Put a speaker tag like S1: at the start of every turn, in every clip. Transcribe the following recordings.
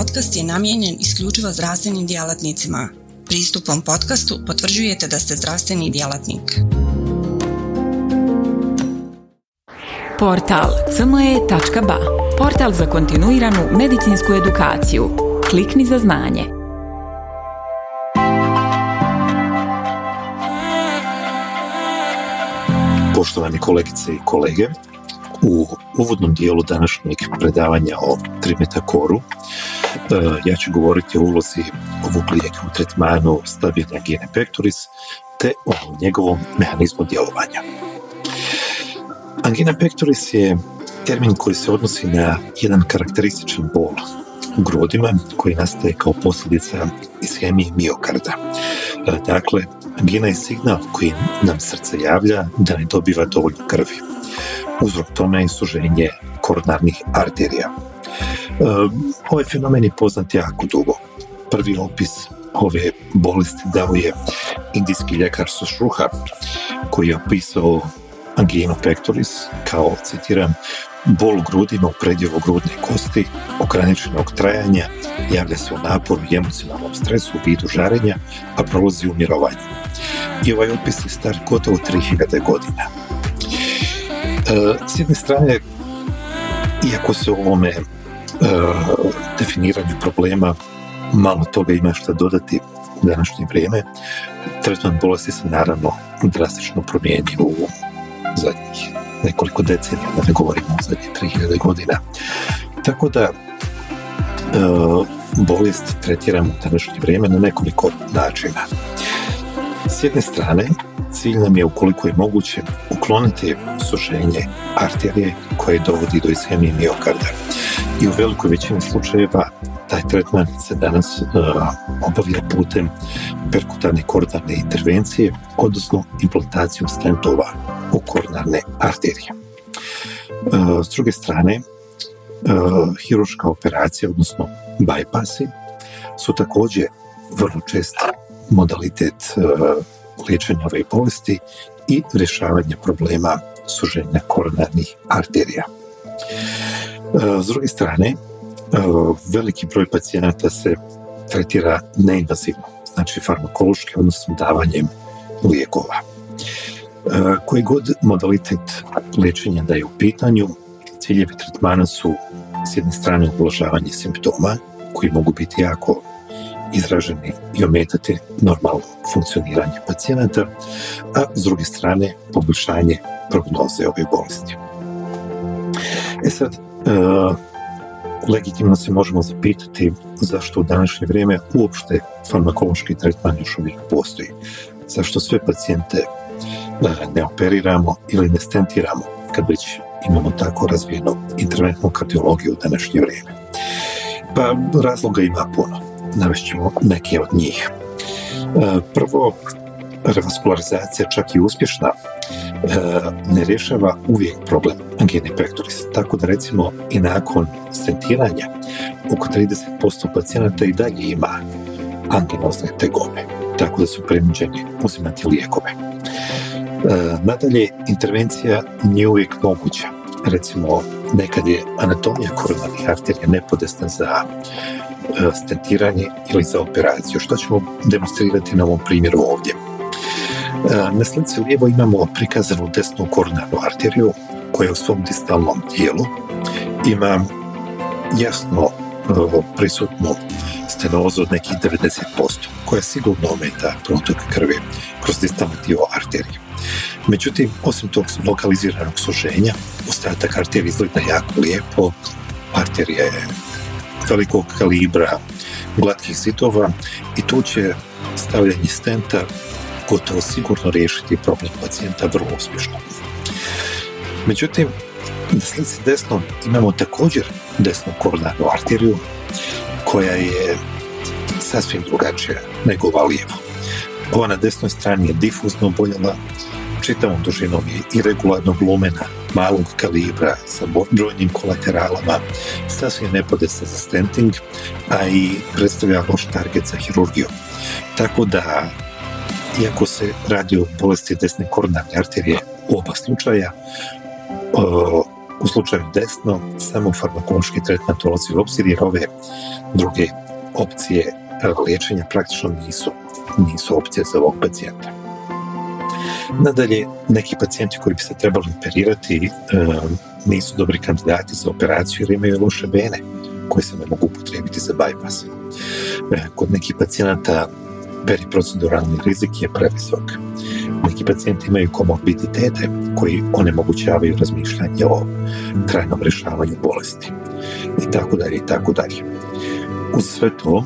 S1: podcast je namijenjen isključivo zdravstvenim djelatnicima. Pristupom podcastu potvrđujete da ste zdravstveni djelatnik.
S2: Portal cme.ba Portal za kontinuiranu medicinsku edukaciju. Klikni za znanje.
S3: Poštovani kolegice i kolege, u uvodnom dijelu današnjeg predavanja o trimetakoru e, ja ću govoriti o ulozi ovog lijeka u tretmanu stabilna gene pectoris te o njegovom mehanizmu djelovanja. Angina pectoris je termin koji se odnosi na jedan karakterističan bol u grudima koji nastaje kao posljedica ishemije miokarda. E, dakle, angina je signal koji nam srce javlja da ne dobiva dovoljno krvi. Uzrok tome je suženje koronarnih arterija. E, ovaj fenomen je poznat jako dugo. Prvi opis ove bolesti dao je indijski ljekar Sušruha koji je opisao anginu pectoris kao, citiram, bol u grudima u predjevu grudne kosti, ograničenog trajanja, javlja se u naporu i emocionalnom stresu u vidu žarenja, a prolazi u mirovanju. I ovaj opis je star gotovo 3000 godina. E, s jedne strane, iako se ovome e, definiranju problema malo toga ima što dodati u današnje vrijeme, tretman bolesti se naravno drastično promijenio u zadnjih nekoliko decenija, da ne govorimo o zadnjih 3000 godina. Tako da e, bolest tretiramo u današnje vrijeme na nekoliko načina. S jedne strane, cilj nam je ukoliko je moguće ukloniti sušenje arterije koje dovodi do ishemije miokarda. I u velikoj većini slučajeva taj tretman se danas uh, obavlja putem perkutarne koronarne intervencije, odnosno implantacijom stentova u koronarne arterije. Uh, s druge strane, uh, hiruška operacija, odnosno bypassi, su također vrlo čest modalitet liječenja ove bolesti i rješavanja problema suženja koronarnih arterija. E, s druge strane, e, veliki broj pacijenata se tretira neinvazivno, znači farmakološki, odnosno davanjem lijekova. E, koji god modalitet liječenja da je u pitanju, ciljevi tretmana su s jedne strane ublažavanje simptoma, koji mogu biti jako izraženi i ometati normalno funkcioniranje pacijenata, a s druge strane poboljšanje prognoze ove bolesti. E sad, e, legitimno se možemo zapitati zašto u današnje vrijeme uopšte farmakološki tretman još uvijek postoji. Zašto sve pacijente ne operiramo ili ne stentiramo kad već imamo tako razvijenu interventnu kardiologiju u današnje vrijeme. Pa razloga ima puno navešćemo neke od njih. E, prvo, revaskularizacija čak i uspješna e, ne rješava uvijek problem angine pectoris. Tako da recimo i nakon stentiranja oko 30% pacijenata i dalje ima anginozne tegobe. Tako da su prinuđeni uzimati lijekove. E, nadalje, intervencija nije uvijek moguća. Recimo, nekad je anatomija koronarnih arterija nepodesna za stentiranje ili za operaciju, što ćemo demonstrirati na ovom primjeru ovdje. E, na slici lijevo imamo prikazanu desnu koronarnu arteriju koja u svom distalnom dijelu ima jasno e, prisutnu stenozu od nekih 90%, koja sigurno ometa protok krvi kroz distalni dio arterije. Međutim, osim tog lokaliziranog suženja, ostatak arterije izgleda jako lijepo, arterija je velikog kalibra, glatkih zidova i tu će stavljanje stenta gotovo sigurno riješiti problem pacijenta vrlo uspješno. Međutim, na slici desno imamo također desnu koronarnu arteriju koja je sasvim drugačija nego ova lijevo. Ova na desnoj strani je difuzno oboljela, čitavom dužinom je irregularnog lumena, malog kalibra sa brojnim kolateralama, sasvim nepodesna za stenting, a i predstavlja loš target za hirurgiju. Tako da, iako se radi o bolesti desne koronarne arterije u oba slučaja, U slučaju desno, samo farmakološki tretman dolazi u obzir jer ove druge opcije liječenja praktično nisu, nisu opcije za ovog pacijenta. Nadalje, neki pacijenti koji bi se trebali operirati nisu dobri kandidati za operaciju jer imaju loše vene koje se ne mogu upotrijebiti za bypass. E, kod nekih pacijenata periproceduralni rizik je previsok. Neki pacijenti imaju komorbiditete koji onemogućavaju razmišljanje o trajnom rješavanju bolesti i tako dalje i tako dalje. Uz sve to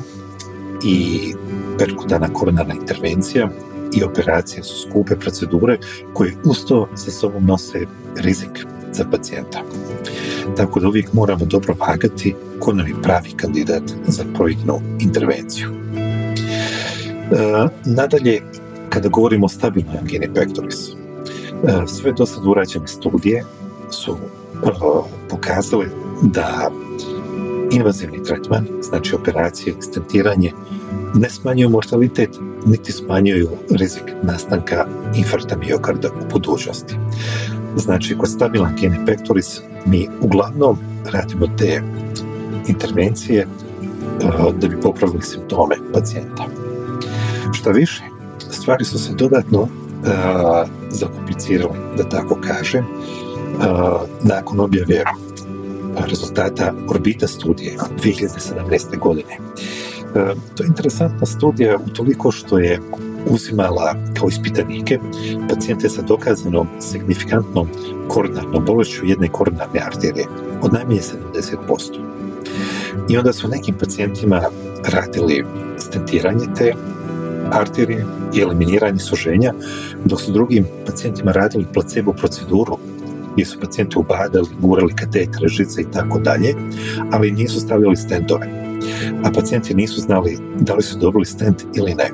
S3: i perkutana koronarna intervencija i operacije su skupe procedure koje usto sa sobom nose rizik za pacijenta. Tako da uvijek moramo dobro vagati ko nam je pravi kandidat za pojedinu intervenciju. E, nadalje, kada govorimo o stabilnoj angini pectoris, e, sve do sad urađene studije su e, pokazale da invazivni tretman, znači operacije, stentiranje, ne smanjuju mortalitet, niti smanjuju rizik nastanka infarkta miokarda u budućnosti. Znači, kod stabilan angine pectoris mi uglavnom radimo te intervencije da bi popravili simptome pacijenta. Šta više, stvari su se dodatno uh, zakomplicirale, da tako kažem, nakon objave rezultata Orbita studije 2017. godine. To je interesantna studija utoliko što je uzimala kao ispitanike pacijente sa dokazanom signifikantnom koronarnom bolešću jedne koronarne arterije od najmanje 70%. I onda su nekim pacijentima radili stentiranje te arterije i eliminiranje suženja, dok su drugim pacijentima radili placebo proceduru gdje su pacijenti ubadali, gurali katetre, žice i tako dalje, ali nisu stavljali stentove. A pacijenti nisu znali da li su dobili stent ili ne. E,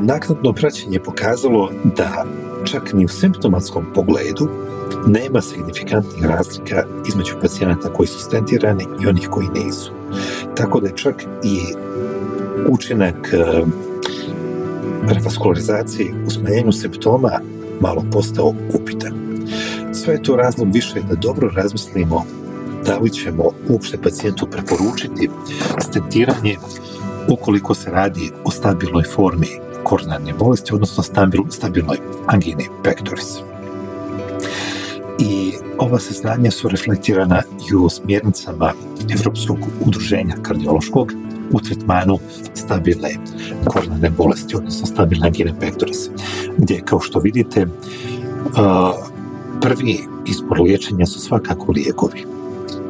S3: naknadno praćenje je pokazalo da čak ni u simptomatskom pogledu nema signifikantnih razlika između pacijenata koji su stentirani i onih koji nisu. Tako da je čak i učinak e, revaskularizacije u smanjenju simptoma malo postao upitan. Sve je to razlog više da dobro razmislimo da li ćemo uopšte pacijentu preporučiti stentiranje ukoliko se radi o stabilnoj formi koronarne bolesti, odnosno stabilnoj angini pectoris. I ova saznanja su reflektirana i u smjernicama Evropskog udruženja kardiološkog u tretmanu stabilne koronarne bolesti, odnosno stabilne angine pectoris, gdje, kao što vidite, prvi izbor liječenja su svakako lijekovi,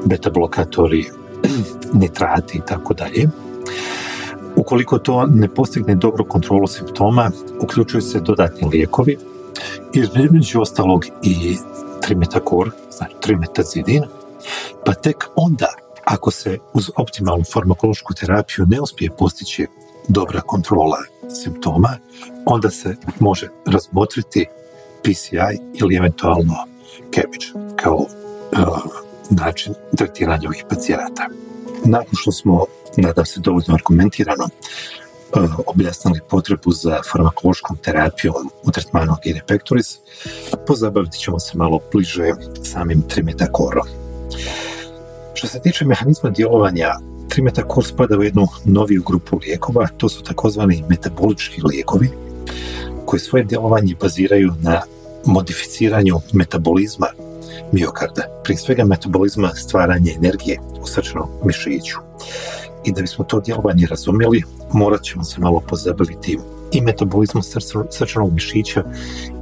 S3: beta blokatori, nitrati i tako dalje, Ukoliko to ne postigne dobru kontrolu simptoma, uključuju se dodatni lijekovi, između ostalog i trimetakor, znači trimetazidin, pa tek onda, ako se uz optimalnu farmakološku terapiju ne uspije postići dobra kontrola simptoma, onda se može razmotriti PCI ili eventualno CABG kao uh, način tretiranja ovih pacijenata. Nakon što smo nadam se dovoljno argumentirano, e, objasnili potrebu za farmakološkom terapijom u tretmanu angine pectoris, pozabaviti ćemo se malo bliže samim trimetakorom. Što se tiče mehanizma djelovanja, trimetakor spada u jednu noviju grupu lijekova, to su takozvani metabolički lijekovi, koji svoje djelovanje baziraju na modificiranju metabolizma miokarda, prije svega metabolizma stvaranja energije u srčanom mišiću i da bismo to djelovanje razumjeli, morat ćemo se malo pozabaviti i metabolizmom srčanog mišića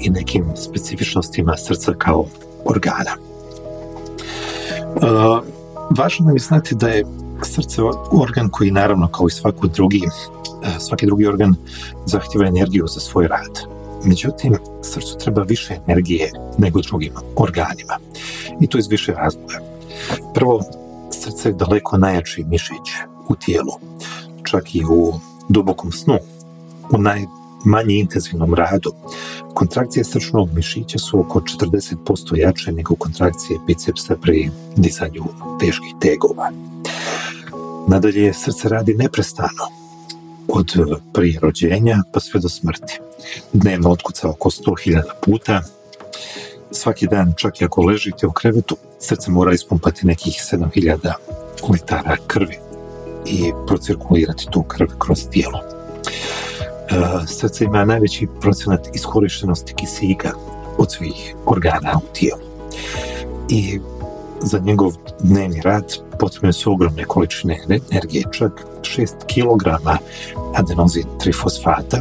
S3: i nekim specifičnostima srca kao organa. Uh, važno je znati da je srce organ koji naravno kao i svaki drugi, e, svaki drugi organ zahtjeva energiju za svoj rad. Međutim, srcu treba više energije nego drugim organima. I to iz više razloga. Prvo, srce je daleko najjači mišić u tijelu, čak i u dubokom snu, u najmanje intenzivnom radu. Kontrakcije srčnog mišića su oko 40% jače nego kontrakcije bicepsa pri dizanju teških tegova. Nadalje, srce radi neprestano, od prije rođenja pa sve do smrti. Dnevno otkuca oko 100.000 puta svaki dan, čak i ako ležite u krevetu, srce mora ispumpati nekih 7000 litara krvi i procirkulirati tu krv kroz tijelo. E, srce ima najveći procenat iskorištenosti kisika od svih organa u tijelu. I za njegov dnevni rad potrebne su ogromne količine energije, čak 6 kg adenozin trifosfata,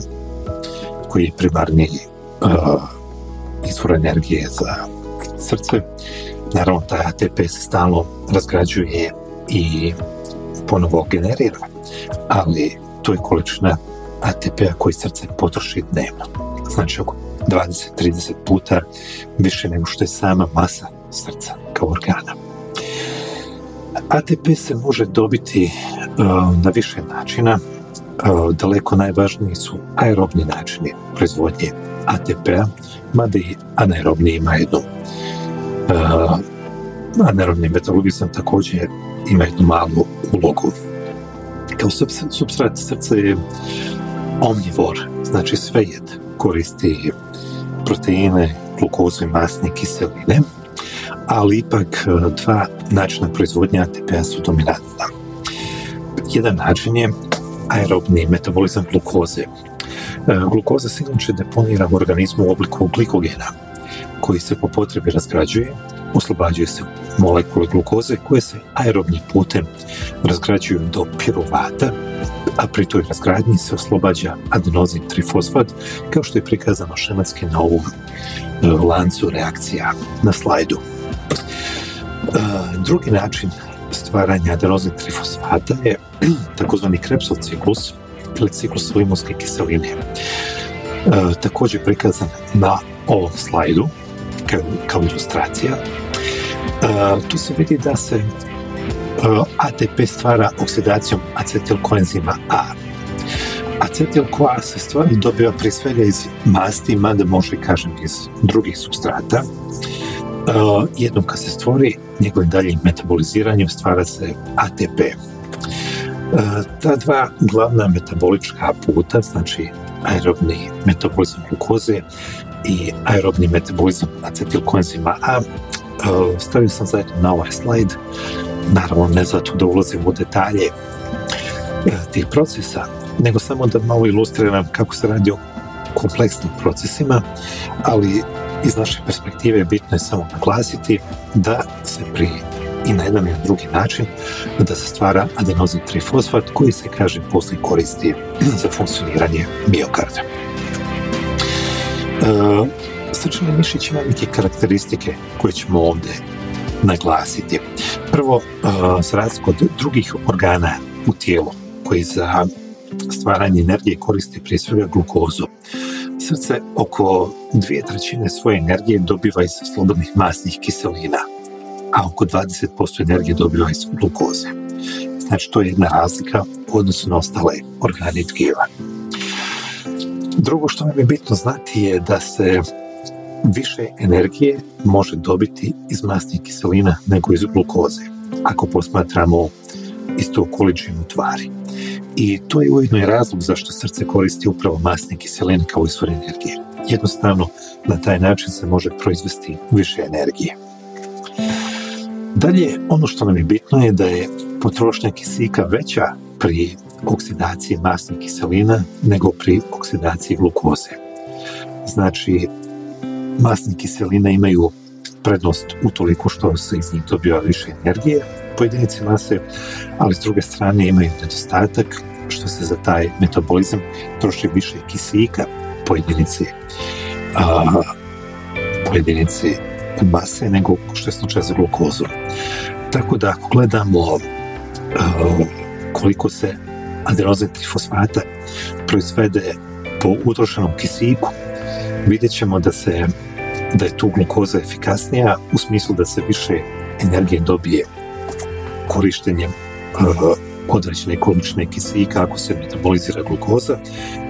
S3: koji je primarni uh, izvor energije za srce. Naravno, taj ATP se stalno razgrađuje i ponovo generira, ali to je količina ATP-a koji srce potroši dnevno. Znači oko 20-30 puta više nego što je sama masa srca kao organa. ATP se može dobiti uh, na više načina. Uh, daleko najvažniji su aerobni načini proizvodnje ATP-a, mada i anaerobni ima jednu uh, anaerobni metabolizam također ima jednu malu ulogu. Kao substrat srca je omnivor, znači sve jed, koristi proteine, glukozu i masne kiseline, ali ipak e, dva načina proizvodnje ATP-a su dominantna. Jedan način je aerobni metabolizam glukoze. E, glukoza se inače deponira u organizmu u obliku glikogena, koji se po potrebi razgrađuje, oslobađuje se molekule glukoze koje se aerobnim putem razgrađuju do piruvata, a pri toj razgradnji se oslobađa adenozin trifosfat, kao što je prikazano šematski na ovom e, lancu reakcija na slajdu. E, drugi način stvaranja adenozin trifosfata je takozvani Krebsov ciklus ili ciklus limonske kiseline. E, također prikazan na ovom slajdu kao, ilustracija. E, tu se vidi da se ATP stvara oksidacijom acetilkoenzima A. Acetil-CoA se stvari dobiva prije svega iz masti, mada može kažem iz drugih substrata. Jednom kad se stvori njegovim daljim metaboliziranjem stvara se ATP. Uh, ta dva glavna metabolička puta, znači aerobni metabolizam glukoze i aerobni metabolizam acetilkoenzima A, uh, stavio sam zajedno na ovaj slajd, naravno ne zato da ulazim u detalje tih procesa, nego samo da malo ilustriram kako se radi o kompleksnim procesima, ali iz naše perspektive bitno je samo naglasiti da se pri i na jedan i drugi način da se stvara adenozin trifosfat koji se kaže poslije koristi za funkcioniranje miokarda. E, srčani mišić ima neke karakteristike koje ćemo ovdje naglasiti. Prvo, e, za razliku drugih organa u tijelu koji za stvaranje energije koristi prije svega glukozu, srce oko dvije trećine svoje energije dobiva iz slobodnih masnih kiselina, a oko 20% energije dobiva iz glukoze. Znači, to je jedna razlika u odnosu na ostale organe tkiva. Drugo što nam je bitno znati je da se više energije može dobiti iz masnih kiselina nego iz glukoze, ako posmatramo istu količinu tvari. I to je ujedno i razlog zašto srce koristi upravo masne kiseline kao izvor energije. Jednostavno, na taj način se može proizvesti više energije. Dalje, ono što nam je bitno je da je potrošnja kisika veća pri oksidaciji masnih kiselina nego pri oksidaciji glukoze. Znači, masne kiseline imaju prednost utoliko što se iz njih dobiva više energije po jedinici mase, ali s druge strane imaju nedostatak što se za taj metabolizam troši više kisika po jedinici, a, po jedinici mase nego što je slučaj za glukozu. Tako da ako gledamo koliko se adenozin trifosfata proizvede po utrošenom kisiku, vidjet ćemo da se da je tu glukoza efikasnija u smislu da se više energije dobije korištenjem uh, određene količine kisika ako se metabolizira glukoza,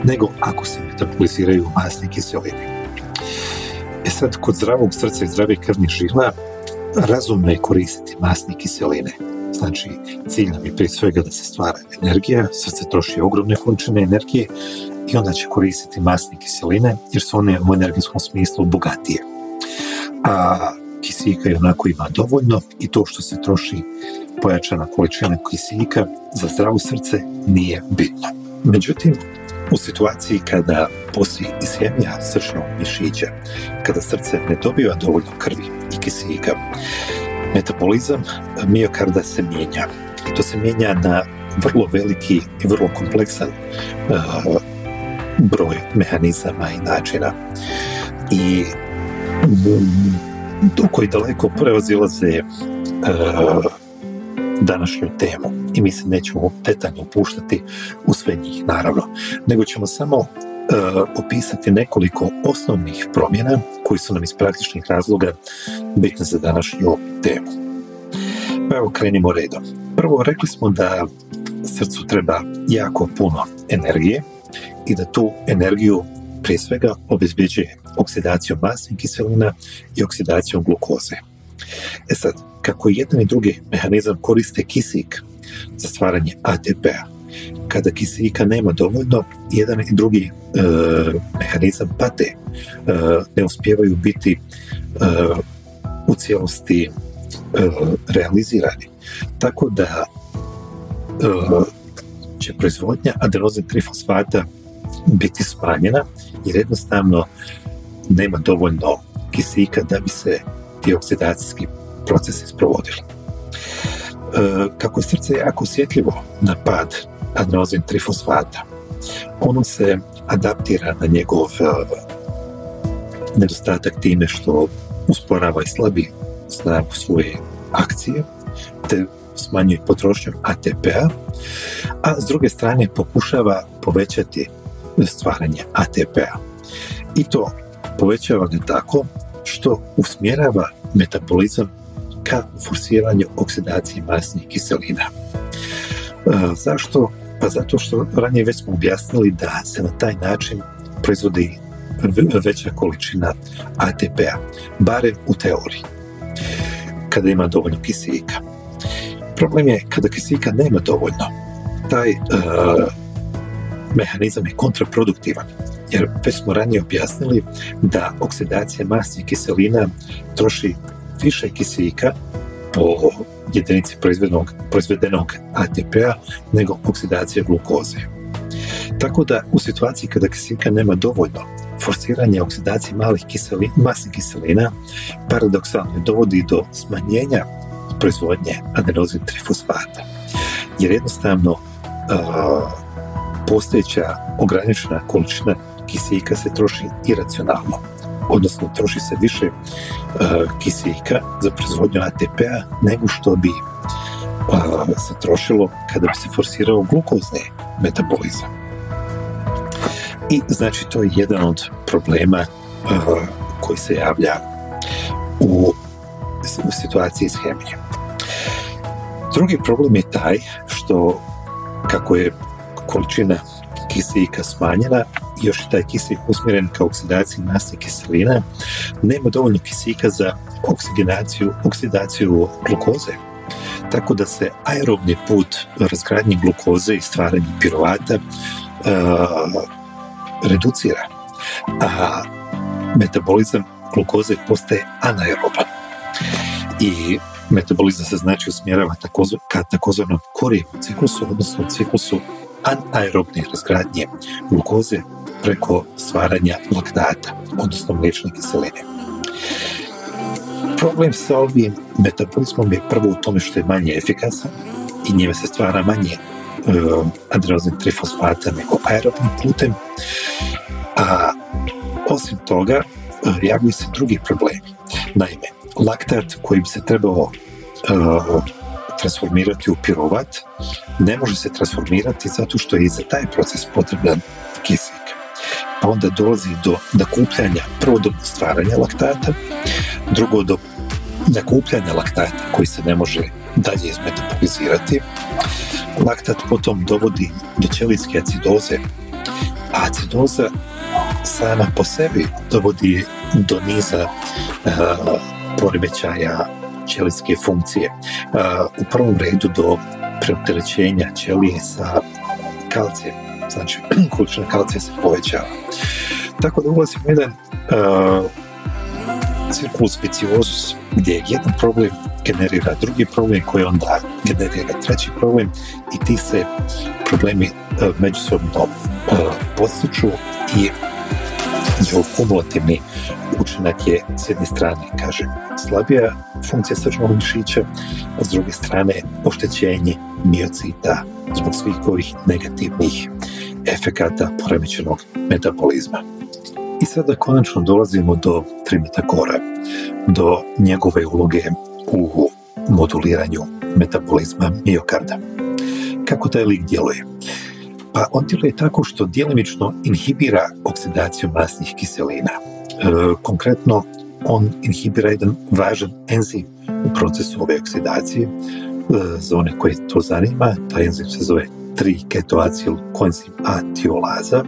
S3: nego ako se metaboliziraju masne kiseline. E sad, kod zdravog srca i zdrave krvnih žila, razumno je koristiti masne kiseline. Znači, cilj nam je prije svega da se stvara energija, srce troši ogromne količine energije i onda će koristiti masne kiseline jer su one u energetskom smislu bogatije. A kisika i onako ima dovoljno i to što se troši pojačana količina kisika za zdravo srce nije bitno. Međutim, u situaciji kada postoji ishemija srčnog mišića, kada srce ne dobiva dovoljno krvi i kisika, metabolizam miokarda se mijenja. I to se mijenja na vrlo veliki i vrlo kompleksan uh, broj mehanizama i načina. I um, koji daleko prevazilaze uh, današnju temu i mi se nećemo detaljno upuštati u sve njih naravno, nego ćemo samo uh, opisati nekoliko osnovnih promjena koji su nam iz praktičnih razloga bitne za današnju temu. Pa evo krenimo redom. Prvo rekli smo da srcu treba jako puno energije i da tu energiju prije svega obezbjeđuje oksidacijom masnih kiselina i oksidacijom glukoze. E sad, kako jedan i drugi mehanizam koriste kisik za stvaranje ATP-a, kada kisika nema dovoljno, jedan i drugi e, mehanizam pate, e, ne uspijevaju biti e, u cijelosti e, realizirani. Tako da će proizvodnja adenozin trifosfata biti smanjena jer jednostavno nema dovoljno kisika da bi se ti oksidacijski procesi sprovodili. E, kako je srce jako osjetljivo na pad adenozin trifosfata, ono se adaptira na njegov e, nedostatak time što usporava i slabi snagu svoje akcije, te smanjuje potrošnju ATP-a, a s druge strane pokušava povećati stvaranje ATP-a. I to povećava ga tako što usmjerava metabolizam ka forsiranju oksidacije masnih kiselina. E, zašto? Pa zato što ranije već smo objasnili da se na taj način proizvodi veća količina ATP-a, barem u teoriji, kada ima dovoljno kiselika. Problem je kada kiselika nema dovoljno, taj uh, mehanizam je kontraproduktivan, jer već smo ranije objasnili da oksidacija masnih kiselina troši više kiselika po jedinici proizvedenog, proizvedenog ATP-a nego oksidacija glukoze. Tako da u situaciji kada kiselika nema dovoljno, forsiranje oksidacije malih kiselina, masnih kiselina paradoksalno dovodi do smanjenja proizvodnje adenozin trifosfata. Jer jednostavno postojeća ograničena količina kisika se troši iracionalno, odnosno troši se više uh, kisika za proizvodnju ATP-a nego što bi uh, se trošilo kada bi se forsirao glukozni metabolizam. I znači to je jedan od problema uh, koji se javlja u, u situaciji s hemijom. Drugi problem je taj što kako je količina kiselika smanjena, još taj kiselik usmjeren ka oksidaciji masnih kiselina, nema dovoljno kiselika za oksidaciju, oksidaciju glukoze. Tako da se aerobni put razgradnje glukoze i stvaranje pirovata uh, reducira. A metabolizam glukoze postaje anaeroban. I metabolizam se znači usmjerava takozv, ka takozvanom korijevom ciklusu, odnosno ciklusu anaerobne razgradnje glukoze preko stvaranja laktata, odnosno mliječne kiseline. Problem sa ovim metabolizmom je prvo u tome što je manje efikasan i njime se stvara manje uh, adrenozin trifosfata nego aerobnim putem, a osim toga uh, javljaju se drugi problemi. Naime, laktat koji bi se trebao uh, transformirati u pirovat, ne može se transformirati zato što je i za taj proces potreban. Pa onda dolazi do nakupljanja, prvo do stvaranja laktata, drugo do nakupljanja laktata koji se ne može dalje izmetabolizirati. Laktat potom dovodi do ćelijske acidoze, a acidoza sama po sebi dovodi do niza uh, poremećaja ćelijske funkcije. Uh, u prvom redu do preopterećenja ćelije sa kalcijem, znači količina kalcija se povećava. Tako da ulazimo jedan uh, cirkulus viciosus, gdje jedan problem generira drugi problem koji onda generira treći problem i ti se problemi međusobno postiču i njihov kumulativni učinak je s jedne strane, kažem, slabija funkcija srčanog mišića, a s druge strane oštećenje miocita zbog svih ovih negativnih efekata poremećenog metabolizma. I sada konačno dolazimo do trimetakora, do njegove uloge u moduliranju metabolizma miokarda. Kako taj lik djeluje? Pa on djeluje tako što djelimično inhibira oksidaciju masnih kiselina. E, konkretno, on inhibira jedan važan enzim u procesu ove oksidacije. E, za one koje to zanima, taj enzim se zove 3-ketoacil koenzim A tiolaza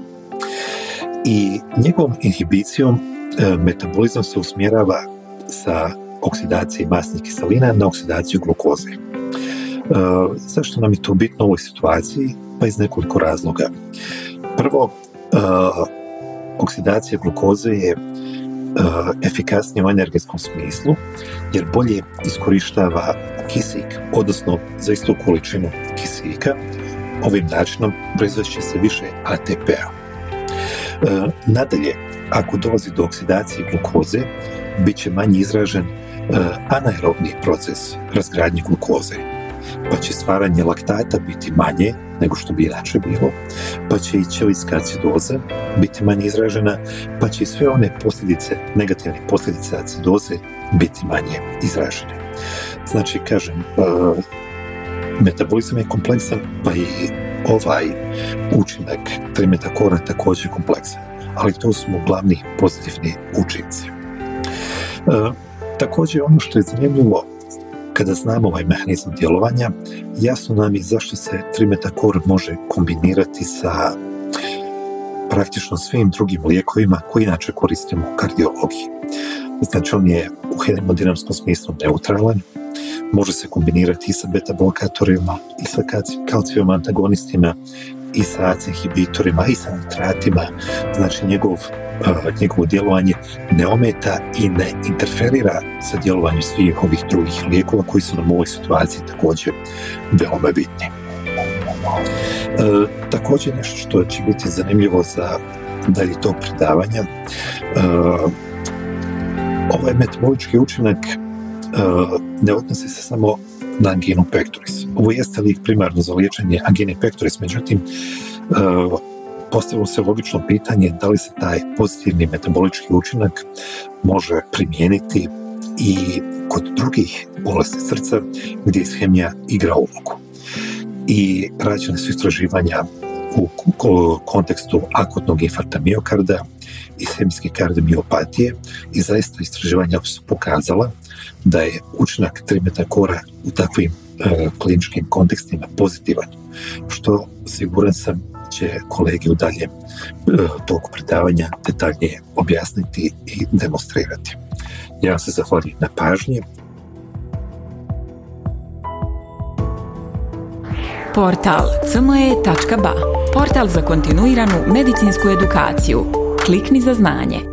S3: i njegovom inhibicijom e, metabolizam se usmjerava sa oksidacije masnih kiselina na oksidaciju glukoze. E, zašto nam je to bitno u ovoj situaciji? Pa iz nekoliko razloga. Prvo, e, oksidacija glukoze je efikasnija u energetskom smislu, jer bolje iskorištava kisik, odnosno za istu količinu kisika, ovim načinom proizvešće se više ATP-a. E, nadalje, ako dolazi do oksidacije glukoze, bit će manje izražen e, anaerobni proces razgradnje glukoze, pa će stvaranje laktata biti manje nego što bi inače bilo, pa će i ćelijska acidoza biti manje izražena, pa će i sve one posljedice, negativne posljedice acidoze biti manje izražene. Znači, kažem, e, metabolizam je kompleksan, pa i ovaj učinak trimetakora također kompleksan, ali to su glavni pozitivni učinci. E, također ono što je zanimljivo kada znamo ovaj mehanizam djelovanja, jasno nam je zašto se trimetakor može kombinirati sa praktično svim drugim lijekovima koji inače koristimo u kardiologiji. Znači on je u hemodinamskom smislu neutralan, može se kombinirati i sa beta blokatorima, i sa kalcijom antagonistima, i sa AC inhibitorima, i sa nitratima. Znači njegov, njegovo djelovanje ne ometa i ne interferira sa djelovanjem svih ovih drugih lijekova koji su nam u ovoj situaciji također veoma bitni. E, također nešto što će biti zanimljivo za dalje tog predavanja, e, ovaj metabolički učinak ne odnosi se samo na anginu pectoris. Ovo jeste lijek primarno za liječenje angine pectoris, međutim, postavilo se logično pitanje da li se taj pozitivni metabolički učinak može primijeniti i kod drugih bolesti srca gdje ishemija igra ulogu. I rađene su istraživanja u kontekstu akutnog infarkta miokarda i hemijske kardiomiopatije i zaista istraživanja su pokazala da je učinak trimetakora u takvim e, kliničkim kontekstima pozitivan, što siguran sam će kolegi u daljem e, toku predavanja detaljnije objasniti i demonstrirati. Ja vam se zahvaljujem na pažnji.
S2: Portal cme.ba Portal za kontinuiranu medicinsku edukaciju. Klikni za znanje.